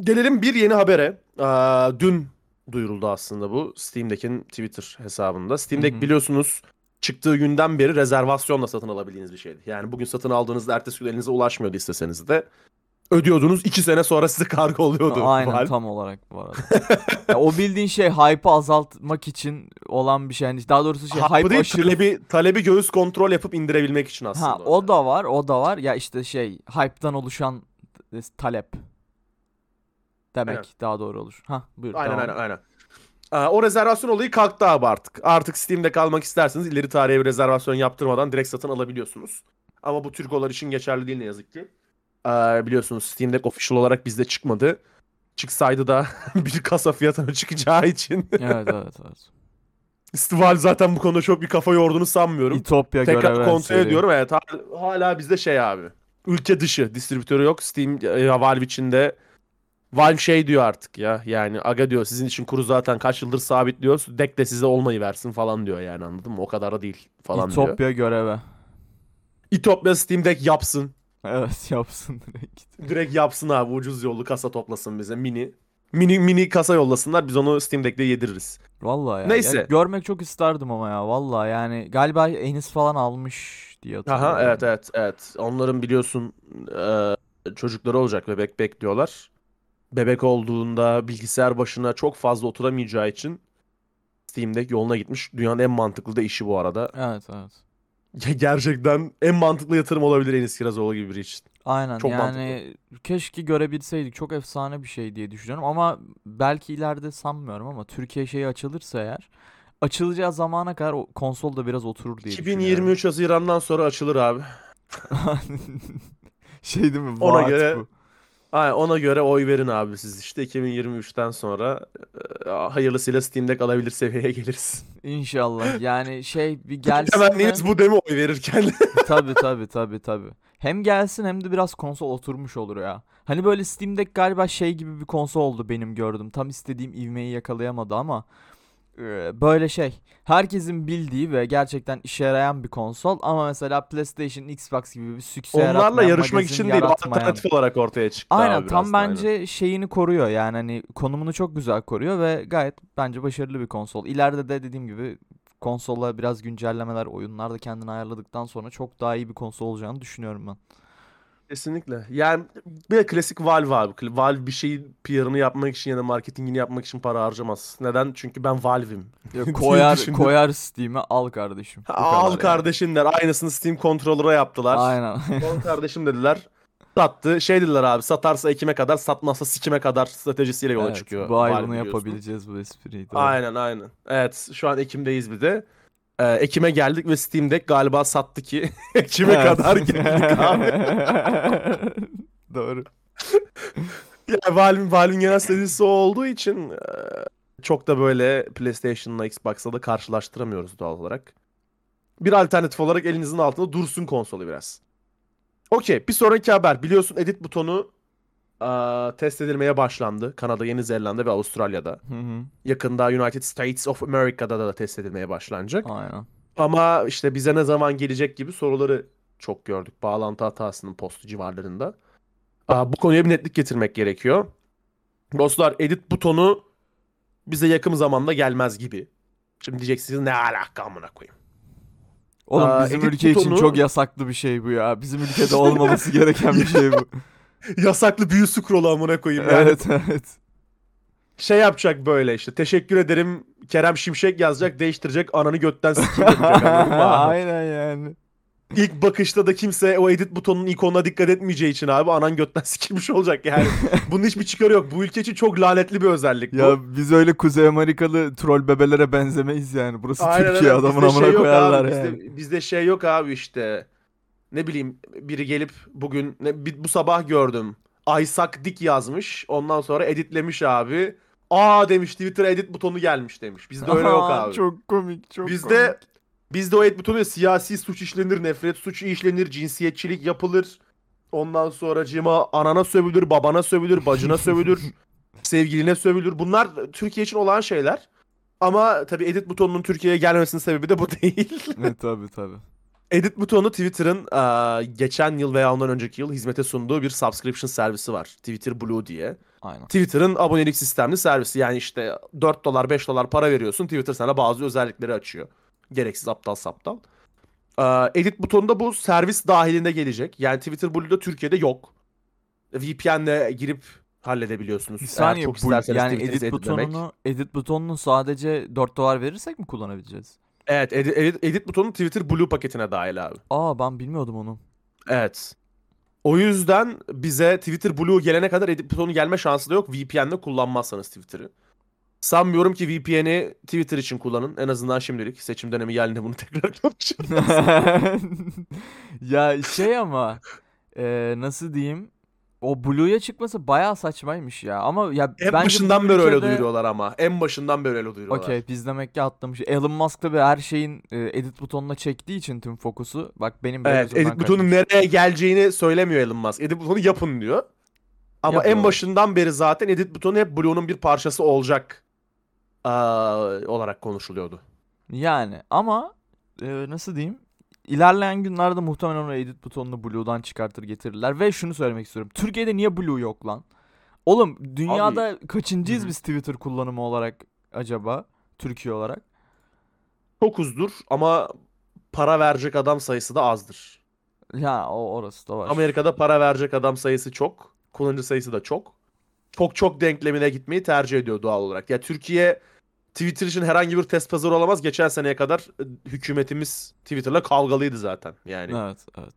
Gelelim bir yeni habere. Aa, dün duyuruldu aslında bu. Steam'dekinin Twitter hesabında. Steam Deck Hı hı. biliyorsunuz çıktığı günden beri rezervasyonla satın alabildiğiniz bir şeydi. Yani bugün satın aldığınızda ertesi gün elinize ulaşmıyordu isteseniz de. Ödüyordunuz. iki sene sonra size kargo oluyordu. Aynen Valve. tam olarak bu arada. Ya o bildiğin şey hype'ı azaltmak için olan bir şey. Yani daha doğrusu şey Hype'ı hype değil, aşırı talebi, talebi göğüs kontrol yapıp indirebilmek için aslında. Ha o da var, o da var. Ya işte şey, hype'tan oluşan e, talep demek Aynen. daha doğru olur. Ha, buyur. Aynen devam. aynen aynen. O rezervasyon olayı kalktı abi artık. Artık Steam'de kalmak isterseniz ileri tarihe bir rezervasyon yaptırmadan direkt satın alabiliyorsunuz. Ama bu Türkolar için geçerli değil ne yazık ki. Aa, biliyorsunuz Steam Deck official olarak bizde çıkmadı. Çıksaydı da bir kasa fiyatına çıkacağı için. Evet evet evet. Valve zaten bu konuda çok bir kafa yorduğunu sanmıyorum. İtopya Tekrar kontrol ediyorum. Evet hala, bizde şey abi. Ülke dışı distribütörü yok. Steam e, Valve içinde. Valve şey diyor artık ya. Yani aga diyor sizin için kuru zaten kaç yıldır sabitliyor. Deck de size olmayı versin falan diyor yani anladın mı? O kadar da değil falan diyor. İtopya görevi. İtopya Steam Deck yapsın. Evet yapsın direkt. Direkt yapsın abi ucuz yollu kasa toplasın bize mini. Mini mini kasa yollasınlar biz onu Steam Deck'te yediririz. Vallahi ya. Neyse. Ya görmek çok isterdim ama ya. Vallahi yani galiba Enis falan almış diye hatırlıyorum. Aha evet evet evet. Onların biliyorsun e, çocukları olacak bebek bekliyorlar. Bebek olduğunda bilgisayar başına çok fazla oturamayacağı için Steam Deck yoluna gitmiş. Dünyanın en mantıklı da işi bu arada. Evet evet. Gerçekten en mantıklı yatırım olabilir Enis Kirazoğlu gibi biri için. Aynen Çok yani keşke görebilseydik. Çok efsane bir şey diye düşünüyorum ama belki ileride sanmıyorum ama Türkiye şeyi açılırsa eğer açılacağı zamana kadar o konsol da biraz oturur diye düşünüyorum. 2023 Haziran'dan sonra açılır abi. şey değil mi? Ona Vaat göre- bu. Aynen, ona göre oy verin abi siz işte 2023'ten sonra e, hayırlısıyla Steam Deck alabilir seviyeye geliriz. İnşallah. Yani şey bir gelsin Temenniniz de- bu mi oy verirken? tabii tabii tabii tabii. Hem gelsin hem de biraz konsol oturmuş olur ya. Hani böyle Steam Deck galiba şey gibi bir konsol oldu benim gördüm. Tam istediğim ivmeyi yakalayamadı ama e, böyle şey herkesin bildiği ve gerçekten işe yarayan bir konsol ama mesela PlayStation, Xbox gibi bir sükse Onlarla yarışmak için değil alternatif olarak ortaya çıktı Aynen tam da, aynen. bence şeyini koruyor yani hani konumunu çok güzel koruyor ve gayet bence başarılı bir konsol. İleride de dediğim gibi konsola biraz güncellemeler, oyunlar da kendini ayarladıktan sonra çok daha iyi bir konsol olacağını düşünüyorum ben. Kesinlikle. Yani bir de klasik Valve abi. Valve bir şeyin PR'ını yapmak için ya da marketingini yapmak için para harcamaz. Neden? Çünkü ben Valve'im. koyar koyar Steam'e al kardeşim. Bu Al kardeşim der. Aynısını Steam Controller'a yaptılar. Aynen. Al kardeşim dediler. Sattı. Şey dediler abi satarsa Ekim'e kadar satmazsa sikime kadar stratejisiyle yola Evet, çıkıyor. bu ay bunu yapabileceğiz bu espriyi. doğru. Aynen aynen. Evet şu an Ekim'deyiz bir de. Ee, Ekim'e geldik ve Steam Deck galiba sattı ki Ekim'e Evet. kadar geldik abi. Doğru. Yani Valve'in Valve'in genel stratejisi olduğu için e, çok da böyle PlayStation'la Xbox'la da karşılaştıramıyoruz doğal olarak. Bir alternatif olarak elinizin altında dursun konsolu biraz. Okey bir sonraki haber. Biliyorsun edit butonu e, test edilmeye başlandı. Kanada, Yeni Zelanda ve Avustralya'da. Hı hı. Yakında United States of America'da da test edilmeye başlanacak. Aynen. Ama işte bize ne zaman gelecek gibi soruları çok gördük. Bağlantı hatasının postu civarlarında. Aa, bu konuya bir netlik getirmek gerekiyor. Dostlar edit butonu bize yakın zamanda gelmez gibi. Şimdi diyeceksiniz ne alaka amına koyayım. Oğlum Aa, bizim edit ülke için butonu- çok yasaklı bir şey bu ya. Bizim ülkede olmaması gereken bir şey bu. Yasaklı büyü scroll'u amına koyayım. Yani evet evet. şey yapacak böyle işte. Teşekkür ederim Kerem Şimşek yazacak değiştirecek ananı götten sikeyim yapacak. anladın mı abi? Aynen yani. İlk bakışta da kimse o edit butonunun ikonuna dikkat etmeyeceği için abi anan götten sikilmiş olacak yani. Bunun hiçbir çıkarı yok. Bu ülke için çok lanetli bir özellik bu. Ya biz öyle Kuzey Amerikalı troll bebelere benzemeyiz yani. Burası Aynen Türkiye öyle. adamın Bizde amına şey yok koyarlar abi. yani. Bizde, bizde şey yok abi işte. Ne bileyim biri gelip bugün ne, bu sabah gördüm. Aysak Dik yazmış. Ondan sonra editlemiş abi. Aa demiş Twitter edit butonu gelmiş demiş. Bizde öyle yok abi. Çok komik çok Bizde komik. bizde o edit butonu siyasi suç işlenir, nefret suçu işlenir, cinsiyetçilik yapılır. Ondan sonra cima anana sövülür, babana sövülür, bacına sövülür, sevgiline sövülür. Bunlar Türkiye için olan şeyler. Ama tabii edit butonunun Türkiye'ye gelmemesinin sebebi de bu değil. Evet tabii tabii. Edit butonu Twitter'ın eee, geçen yıl veya ondan önceki yıl hizmete sunduğu bir subscription servisi var. Twitter Blue diye. Aynen. Twitter'ın abonelik sistemli servisi. Yani işte 4 dolar 5 dolar para veriyorsun. Twitter sana bazı özellikleri açıyor. Gereksiz aptal saptal. Ee, edit butonu da bu servis dahilinde gelecek. Yani Twitter Blue'da Türkiye'de yok. VPN'le girip halledebiliyorsunuz. Bir Eğer saniye çok bu, yani edit editlemek. butonunu edit butonunu sadece 4 dolar verirsek mi kullanabileceğiz? Evet edit, edit, edit butonu Twitter Blue paketine dahil abi. Aa ben bilmiyordum onu. Evet. O yüzden bize Twitter Blue gelene kadar edit butonu gelme şansı da yok. VPN'le kullanmazsanız Twitter'ı. Sanmıyorum ki VPN'i Twitter için kullanın. En azından şimdilik. Seçim dönemi geldiğinde bunu tekrar konuşuruz. ya şey ama e, nasıl diyeyim? O Blue'ya çıkması bayağı saçmaymış ya. Ama ya En bence başından beri öyle ülkede- duyuruyorlar ama. En başından beri öyle duyuruyorlar. Okey biz demek ki atlamış. Elon Musk tabii her şeyin e, edit butonuna çektiği için tüm fokusu. Bak benim böyle Evet, edit butonun nereye geleceğini söylemiyor Elon Musk. Edit butonu yapın diyor. Ama en Yapıyorlar. başından beri zaten edit butonu hep Blue'nun bir parçası olacak aa, olarak konuşuluyordu. Yani ama e, nasıl diyeyim? İlerleyen günlerde muhtemelen o edit butonunu Blue'dan çıkartır getirirler. Ve şunu söylemek istiyorum. Türkiye'de niye Blue yok lan? Oğlum dünyada kaçıncıyız Hı biz Twitter kullanımı olarak acaba? Türkiye olarak. Çok uzdur ama para verecek adam sayısı da azdır. Ya o orası da var. Amerika'da para verecek adam sayısı çok. Kullanıcı sayısı da çok. Çok çok denklemine gitmeyi tercih ediyor doğal olarak. Ya Türkiye Twitter için herhangi bir test pazarı olamaz. Geçen seneye kadar e, hükümetimiz Twitter'la kavgalıydı zaten. Yani Evet evet.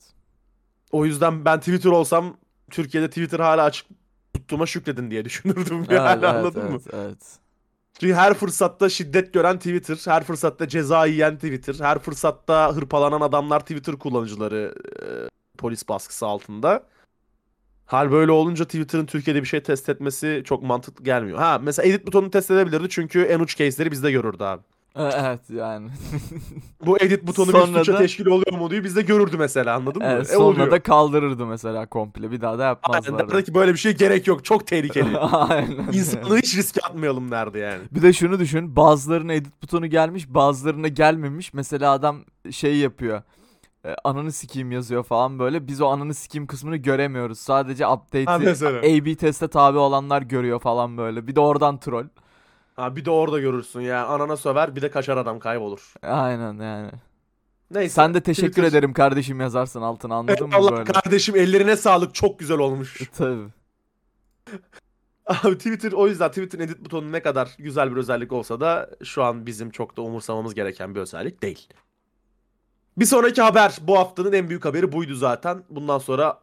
o yüzden ben Twitter olsam Türkiye'de Twitter hala açık tuttuğuma şükredin diye düşünürdüm Evet, yani evet, anladın mı? evet, evet. Çünkü her fırsatta şiddet gören Twitter, her fırsatta ceza yiyen Twitter, her fırsatta hırpalanan adamlar Twitter kullanıcıları e, polis baskısı altında. Hal böyle olunca Twitter'ın Türkiye'de bir şey test etmesi çok mantıklı gelmiyor. Ha mesela edit butonunu test edebilirdi çünkü en uç case'leri bizde görürdü abi. E, Evet yani. Bu edit butonu Sonra bir suça da- teşkil oluyor mu diye biz de görürdü mesela anladın mı? Evet, E, sonra oluyor. da kaldırırdı mesela komple. Bir daha da Aynen yapmazlardı. derdi ki böyle bir şey gerek yok çok tehlikeli. Aynen. İnsanlığı hiç riske atmayalım derdi yani. Bir de şunu düşün. Bazılarına edit butonu gelmiş, bazılarına gelmemiş. Mesela adam şey yapıyor. E, ananı sikeyim yazıyor falan böyle. Biz o ananı sikeyim kısmını göremiyoruz. Sadece Ha update'i mesela. A/B teste tabi olanlar görüyor falan böyle. Bir de oradan troll. Ha, bir de orada görürsün ya anana söver bir de kaçar adam kaybolur. Aynen yani. Neyse. Sen de teşekkür Twitter- ederim kardeşim yazarsın altına anladın mı Allah böyle? kardeşim ellerine sağlık çok güzel olmuş. Tabii. Abi Twitter o yüzden Twitter'ın edit butonu ne kadar güzel bir özellik olsa da şu an bizim çok da umursamamız gereken bir özellik değil. Bir sonraki haber bu haftanın en büyük haberi buydu zaten. Bundan sonra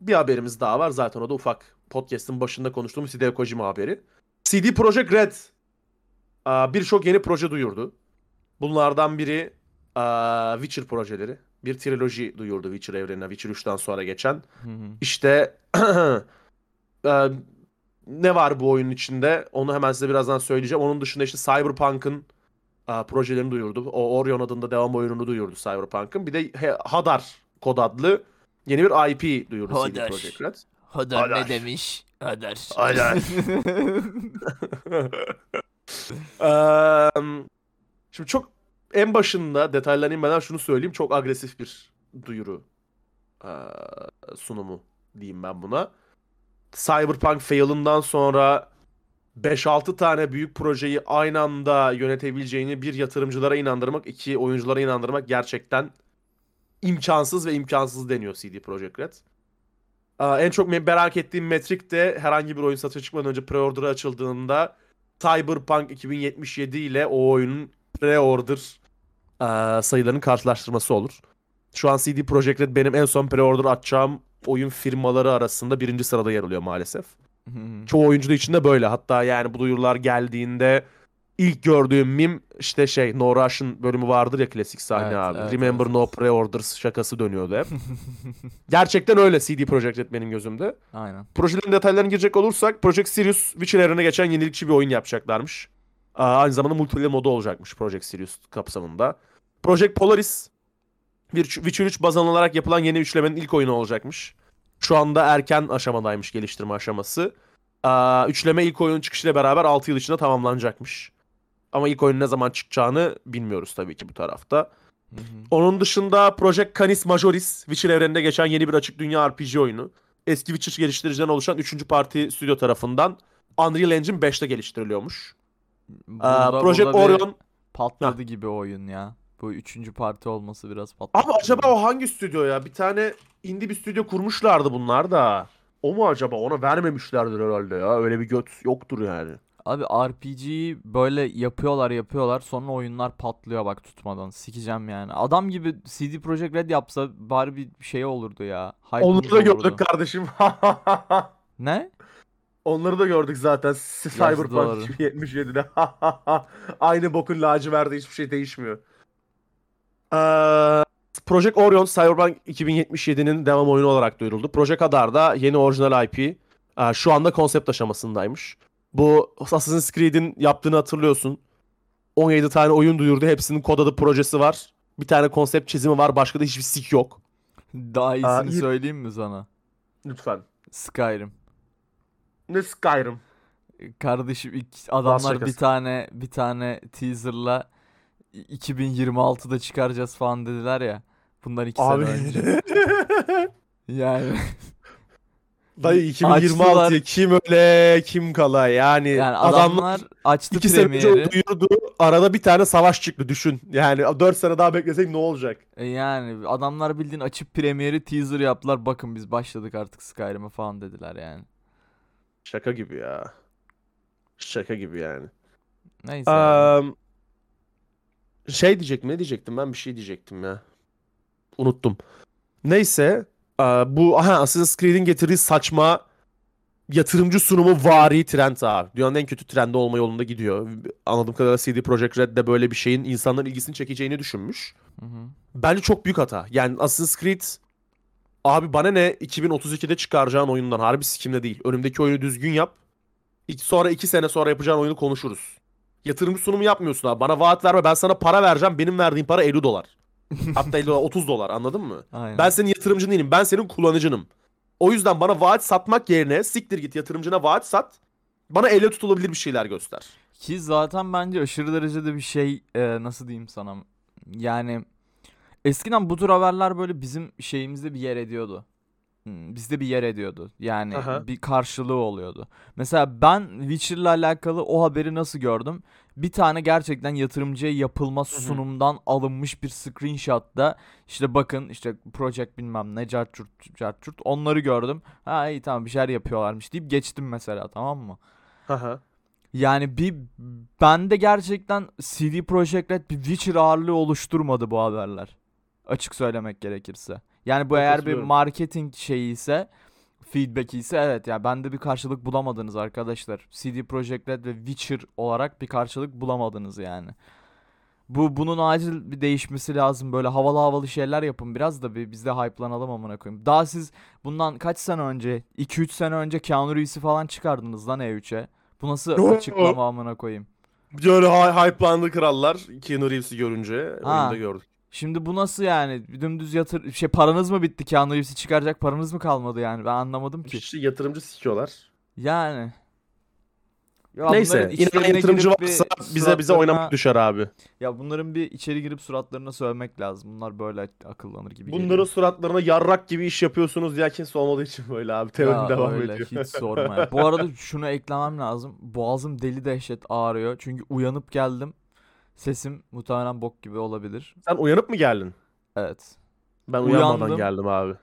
bir haberimiz daha var. Zaten o da ufak podcast'ın başında konuştuğumuz Hideo Kojima haberi. CD Projekt Red birçok yeni proje duyurdu. Bunlardan biri Witcher projeleri. Bir triloji duyurdu Witcher evrenine Witcher 3'ten sonra geçen. Hı hı. İşte ne var bu oyunun içinde? Onu hemen size birazdan söyleyeceğim. Onun dışında işte Cyberpunk'ın e, projelerini duyurdu. O Orion adında devam oyununu duyurdu Cyberpunk'ın. Bir de He- Hadar kod adlı yeni bir IP duyurdu CD Hadar. Projekt Red. Hadar Hadar. ne demiş? Hadar. Hadar. Eee, şimdi çok en başında detaylarına inmeden şunu söyleyeyim. Çok agresif bir duyuru eee, sunumu diyeyim ben buna. Cyberpunk fail'ından sonra 5-6 tane büyük projeyi aynı anda yönetebileceğini bir yatırımcılara inandırmak, iki oyunculara inandırmak gerçekten imkansız ve imkansız deniyor CD Projekt Red. En çok merak ettiğim metrik de herhangi bir oyun satışa çıkmadan önce pre-order'a açıldığında Cyberpunk 2077 ile o oyunun pre-order sayılarının karşılaştırması olur. Şu an CD Projekt Red benim en son pre-order açacağım oyun firmaları arasında birinci sırada yer alıyor maalesef. Çoğu oyuncu da içinde böyle. Hatta yani bu duyurular geldiğinde ilk gördüğüm mim işte şey No Russian bölümü vardır ya klasik sahne Evet, abi. evet, Remember evet, No. Pre-Orders şakası dönüyordu hep. Gerçekten öyle CD Projekt Red benim gözümde. Aynen. Projelerin detaylarına girecek olursak Project Sirius Witcher evrene geçen yenilikçi bir oyun yapacaklarmış. Aa, aynı zamanda multiplayer modu olacakmış Project Sirius kapsamında. Project Polaris Witcher 3 baz alınarak yapılan yeni üçlemenin ilk oyunu olacakmış. Şu anda erken aşamadaymış geliştirme aşaması. Aa, üçleme ilk oyunun çıkışıyla beraber 6 yıl içinde tamamlanacakmış. Ama ilk oyunun ne zaman çıkacağını bilmiyoruz tabii ki bu tarafta. Hı hı. Onun dışında Project Canis Majoris, Witcher evreninde geçen yeni bir açık dünya RPG oyunu. Eski Witcher geliştiriciden oluşan 3. parti stüdyo tarafından Unreal Engine 5'te geliştiriliyormuş. Aa, Burada- Project Orion... patladı gibi oyun ya. Bu üçüncü parti olması biraz patladı. Abi acaba o hangi stüdyo ya? Bir tane indie bir stüdyo kurmuşlardı bunlar da. O mu acaba? Ona vermemişlerdir herhalde ya. Öyle bir göt yoktur yani. Abi RPG'yi böyle yapıyorlar yapıyorlar sonra oyunlar patlıyor bak tutmadan. Sikeceğim yani. Adam gibi CD Projekt Red yapsa bari bir şey olurdu ya. Onları Hype'ımız da olurdu. gördük kardeşim. Ne? Onları da gördük zaten. Cyberpunk doğru. 2077'de. Aynı bokun laciverdi hiçbir şey değişmiyor. Ee, Project Orion Cyberpunk 2077'nin devam oyunu olarak duyuruldu. Project Hadar da yeni orijinal IP. Ee, şu anda konsept aşamasındaymış. Bu Assassin's Creed'in yaptığını hatırlıyorsun. 17 tane oyun duyurdu. Hepsinin kod adı projesi var. Bir tane konsept çizimi var. Başka da hiçbir sik yok. Daha iyisini Aa, iyi- söyleyeyim mi sana? Lütfen. Skyrim. Ne Skyrim? Kardeşim adamlar bir tane bir tane teaserla 2026'da çıkaracağız falan dediler ya. Bunlar iki Abi. sene önce. Yani Dayı Açtılar. 2026'ya kim öyle kim kala yani, yani adamlar adamlar açtı iki sene önce premieri. duyurdu arada bir tane savaş çıktı düşün yani 4 sene daha beklesek ne olacak? E Yani adamlar bildiğin açıp premieri teaser yaptılar. Bakın biz başladık artık Skyrim'e falan dediler yani. Şaka gibi ya. Şaka gibi yani. Neyse. abi. Şey diyecektim ne diyecektim ben bir şey diyecektim ya. Unuttum. Neyse eee, bu aha Assassin's Creed'in getirdiği saçma yatırımcı sunumu vari trend abi. Dünyanın en kötü trendi olma yolunda gidiyor. Anladığım kadarıyla CD Projekt Red de böyle bir şeyin insanların ilgisini çekeceğini düşünmüş. Hı hı. Bence çok büyük hata. Yani Assassin's Creed abi bana ne 2032'de çıkaracağın oyundan harbi sikimde değil. Önümdeki oyunu düzgün yap. Sonra iki sene sonra yapacağın oyunu konuşuruz. Yatırımcı sunumu yapmıyorsun abi. Bana vaat verme ben sana para vereceğim. Benim verdiğim para 50 dolar. Hatta 50 dolar 30 dolar anladın mı? Aynen. Ben senin yatırımcın değilim. Ben senin kullanıcınım. O yüzden bana vaat satmak yerine siktir git yatırımcına vaat sat. Bana elle tutulabilir bir şeyler göster. Ki zaten bence aşırı derecede bir şey e, nasıl diyeyim sana yani eskiden bu tür haberler böyle bizim şeyimizde bir yer ediyordu. Hmm, Bizde bir yer ediyordu. Yani Aha. bir karşılığı oluyordu. Mesela ben Witcher'la alakalı o haberi nasıl gördüm? Bir tane gerçekten yatırımcıya yapılma sunumdan alınmış bir screenshot'ta işte bakın işte project bilmem ne cartçurt cartçurt onları gördüm. Ha iyi tamam bir şeyler yapıyorlarmış deyip geçtim mesela tamam mı? Aha. Yani bir bende gerçekten CD Projekt Red bir Witcher ağırlığı oluşturmadı bu haberler. Açık söylemek gerekirse. Yani bu eğer bir marketing şeyi ise feedback ise evet ya bende bir karşılık bulamadınız arkadaşlar. CD Projekt Red ve Witcher olarak bir karşılık bulamadınız yani. Bu bunun acil bir değişmesi lazım. Böyle havalı havalı şeyler yapın biraz da bir biz de hype'lanalım amına koyayım. Daha siz bundan kaç sene önce 2-3 sene önce Keanu Reeves'i falan çıkardınız lan E3'e. Bu nasıl açıklama amına koyayım? Böyle hy- hype'landı krallar Keanu Reeves'i görünce. Ha. Oyunda gördük. Şimdi bu nasıl yani? Dümdüz yatır şey paranız mı bitti Keanu Reeves'i çıkaracak paranız mı kalmadı yani? Ben anlamadım ki. İşte yatırımcı sikiyorlar. Yani. Ya Neyse yine yatırımcı varsa bize bize suratlarına- oynamak düşer abi. Ya bunların bir içeri girip suratlarına sövmek lazım. Bunlar böyle akıllanır gibi Bunların geliyor. suratlarına yarrak gibi iş yapıyorsunuz diye kimse olmadığı için böyle abi. Teori Ya devam öyle, ediyor. hiç sorma. Bu arada şunu eklemem lazım. Boğazım deli dehşet ağrıyor. Çünkü uyanıp geldim. Sesim muhtemelen bok gibi olabilir. Sen uyanıp mı geldin? Evet. Ben uyanmadan Uyandım. geldim abi.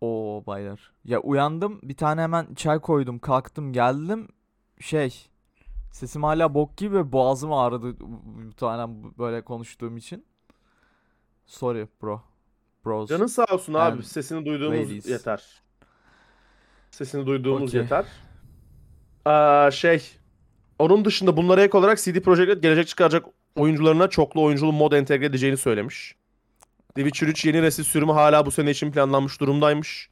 Oo baylar. Ya uyandım. Bir tane hemen çay koydum. Kalktım geldim. Şey. Sesim hala bok gibi ve boğazım ağrıdı. Muhtemelen böyle konuştuğum için. Sorry bro. Bros. Canın sağ olsun abi. And Sesini duyduğumuz ladies. yeter. Sesini duyduğumuz Okey. yeter. Aa, şey. Onun dışında bunlara ek olarak CD Projekt Red gelecek çıkaracak oyuncularına çoklu oyunculu mod entegre edeceğini söylemiş. The Witcher 3 yeni nesil sürümü hala bu sene için planlanmış durumdaymış.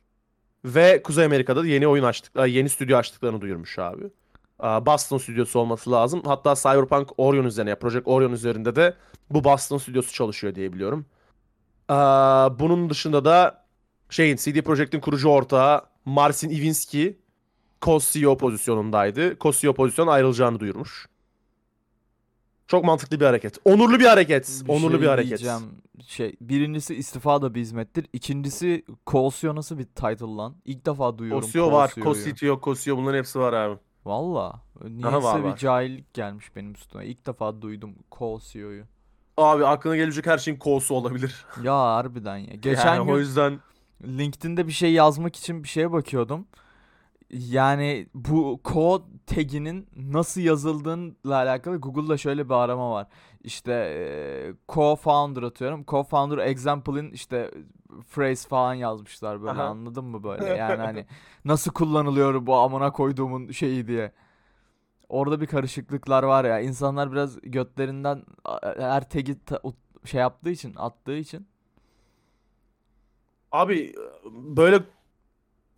Ve Kuzey Amerika'da da yeni oyun açtık, yeni stüdyo açtıklarını duyurmuş abi. Boston stüdyosu olması lazım. Hatta Cyberpunk Orion üzerine, Project Orion üzerinde de bu Boston stüdyosu çalışıyor diye biliyorum. Bunun dışında da şeyin CD Projekt'in kurucu ortağı Marcin Iwinski co-CEO pozisyonundaydı. Co-CEO pozisyon ayrılacağını duyurmuş. Çok mantıklı bir hareket. Onurlu bir hareket. Bir Onurlu şey bir hareket. diyeceğim. Şey, birincisi istifa da bir hizmettir. İkincisi co nasıl bir title lan? İlk defa duyuyorum Co-CEO var, co-CEO'yu. co-CTO, co-CEO bunların hepsi var abi. Valla. var, Niyeyse bir var. cahillik gelmiş benim üstüme. İlk defa duydum co-CEO'yu. Abi aklına gelecek her şeyin co-su olabilir. Ya harbiden ya. Geçen yani gün o yüzden LinkedIn'de bir şey yazmak için bir şeye bakıyordum. Yani bu co taginin nasıl yazıldığıyla alakalı Google'da şöyle bir arama var. İşte co-founder atıyorum. Co-founder example'in işte phrase falan yazmışlar böyle Aha. anladın mı böyle? Yani hani nasıl kullanılıyor bu amına koyduğumun şeyi diye. Orada bir karışıklıklar var ya. İnsanlar biraz götlerinden her tagi ta- şey yaptığı için, attığı için. Abi böyle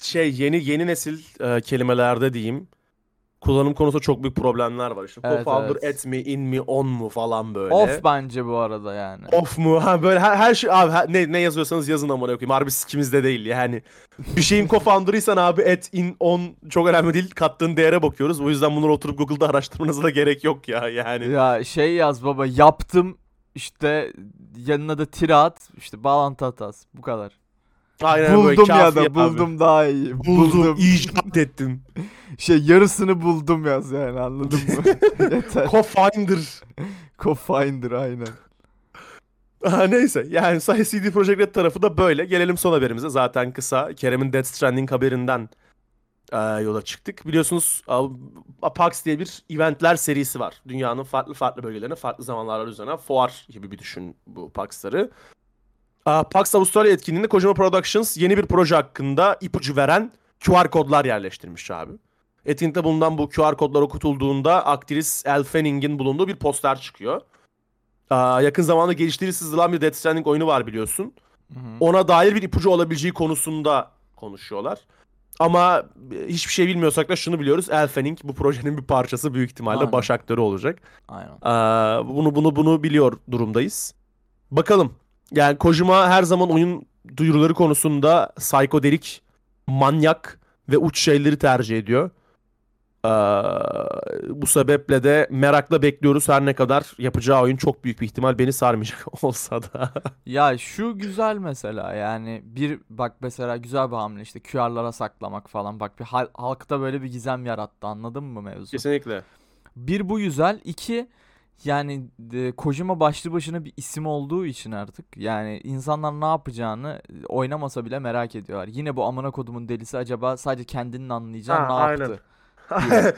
şey yeni yeni nesil e, kelimelerde diyeyim kullanım konusunda çok büyük problemler var. İşte Evet, co-founder evet. at mi, in mi, on mu falan böyle. Off bence bu arada yani. Of mu? Ha böyle her, her şey abi her- ne ne yazıyorsanız yazın amına koyayım. Harbi sikimizde değil yani. Bir şeyin co-founder'ıysan abi at, in, on çok önemli değil. Kattığın değere bakıyoruz. O yüzden bunları oturup Google'da araştırmanıza da gerek yok ya yani. Ya şey yaz baba yaptım işte yanına da tire at işte bağlantı hatası bu kadar. Aynen böyle buldum ya kafi da abi. buldum daha iyi. Buldum, icat ettim. Şey yarısını buldum yaz yani anladın mı? Yeter. Co-founder. Co-finder aynen. Aha, neyse yani say- CD Projekt Red tarafı da böyle. Gelelim son haberimize. Zaten kısa. Kerem'in Death Stranding haberinden e, yola çıktık. Biliyorsunuz e, PAX diye bir eventler serisi var. Dünyanın farklı farklı bölgelerine farklı zamanlar üzerine fuar gibi bir düşün bu PAX'ları. E, PAX Avustralya etkinliğinde Kojima Productions yeni bir proje hakkında ipucu veren QR kodlar yerleştirmiş abi. Etkinlikte bulunan bu QR kodlar okutulduğunda aktris Elle Fanning'in bulunduğu bir poster çıkıyor. Aa, yakın zamanda geliştirici sızılan bir Death Stranding oyunu var biliyorsun. Hı hı. Ona dair bir ipucu olabileceği konusunda konuşuyorlar. Ama hiçbir şey bilmiyorsak da şunu biliyoruz. Elfening bu projenin bir parçası büyük ihtimalle Aynen. baş aktörü olacak. Aynen. Ee, bunu bunu bunu biliyor durumdayız. Bakalım. Yani Kojima her zaman oyun duyuruları konusunda psikodelik, manyak ve uç şeyleri tercih ediyor. Ee, bu sebeple de merakla bekliyoruz her ne kadar yapacağı oyun çok büyük bir ihtimal beni sarmayacak olsa da. Ya şu güzel mesela yani bir bak mesela güzel bir hamle işte QR'lara saklamak falan bak bir hal- halkta böyle bir gizem yarattı anladın mı mevzu? Kesinlikle. Bir bu güzel iki yani e, Kojima başlı başına bir isim olduğu için artık yani insanlar ne yapacağını e, oynamasa bile merak ediyorlar. Yine bu amına kodumun delisi acaba sadece kendinin anlayacağı Ha, ne aynen. yaptı?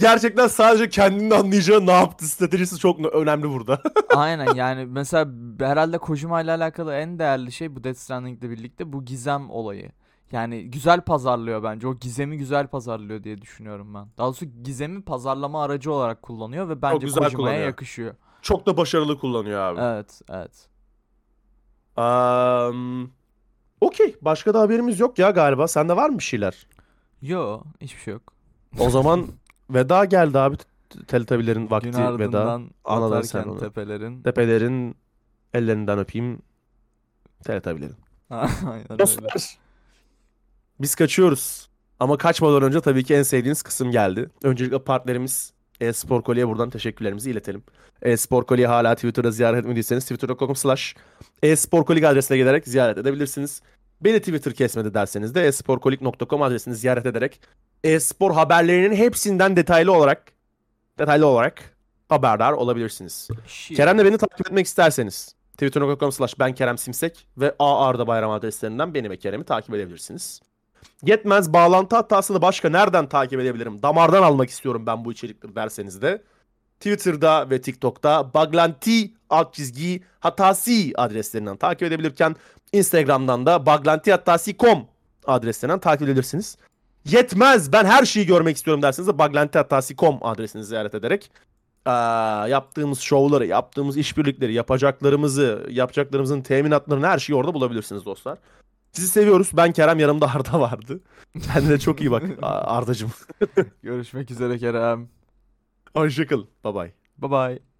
Gerçekten sadece kendinin anlayacağı ne yaptı stratejisi çok önemli burada. Aynen yani mesela herhalde Kojima ile alakalı en değerli şey bu Death Stranding'le birlikte bu gizem olayı. Yani güzel pazarlıyor bence. O gizemi güzel pazarlıyor diye düşünüyorum ben. Daha doğrusu gizemi pazarlama aracı olarak kullanıyor ve bence güzel Kojima'ya kullanıyor. yakışıyor. çok da başarılı kullanıyor abi. Evet, evet. Um, Okey. Başka da haberimiz yok ya galiba. Sende var mı bir şeyler? Yo, hiçbir şey yok. O zaman veda geldi abi. Teletabilerin vakti Gün veda. Anladın sen onu. tepelerin. Tepelerin ellerinden öpeyim. Teletabilerin. Aynen öyle. Dostlar. Biz kaçıyoruz. Ama kaçmadan önce tabii ki en sevdiğiniz kısım geldi. Öncelikle partnerimiz e-spor Kolye'ye buradan teşekkürlerimizi iletelim. E-spor Kolye'yi hala Twitter'da ziyaret etmediyseniz twitter.com slash e-sporkolik adresine gelerek ziyaret edebilirsiniz. Beni Twitter kesmedi derseniz de esporkolik.com adresini ziyaret ederek e-spor haberlerinin hepsinden detaylı olarak detaylı olarak haberdar olabilirsiniz. Shit. Kerem'le beni takip etmek isterseniz twitter.com slash ben Kerem Simsek ve Arda Bayram adreslerinden beni ve Kerem'i takip edebilirsiniz. Yetmez bağlantı hatasını başka nereden takip edebilirim? Damardan almak istiyorum ben bu içerikleri derseniz de Twitter'da ve TikTok'ta baglanti alt çizgi hatası adreslerinden takip edebilirken Instagram'dan da baglantihatasi.com adreslerinden takip edebilirsiniz. Yetmez ben her şeyi görmek istiyorum derseniz de baglantihatasi.com adresini ziyaret ederek Aa, yaptığımız şovları, yaptığımız işbirlikleri, yapacaklarımızı, yapacaklarımızın teminatlarını her şeyi orada bulabilirsiniz dostlar. Sizi seviyoruz. Ben Kerem yanımda Arda vardı. Kendine çok iyi bak Ardacığım. Görüşmek üzere Kerem. Hoşçakalın. Bye bye. Bye bye.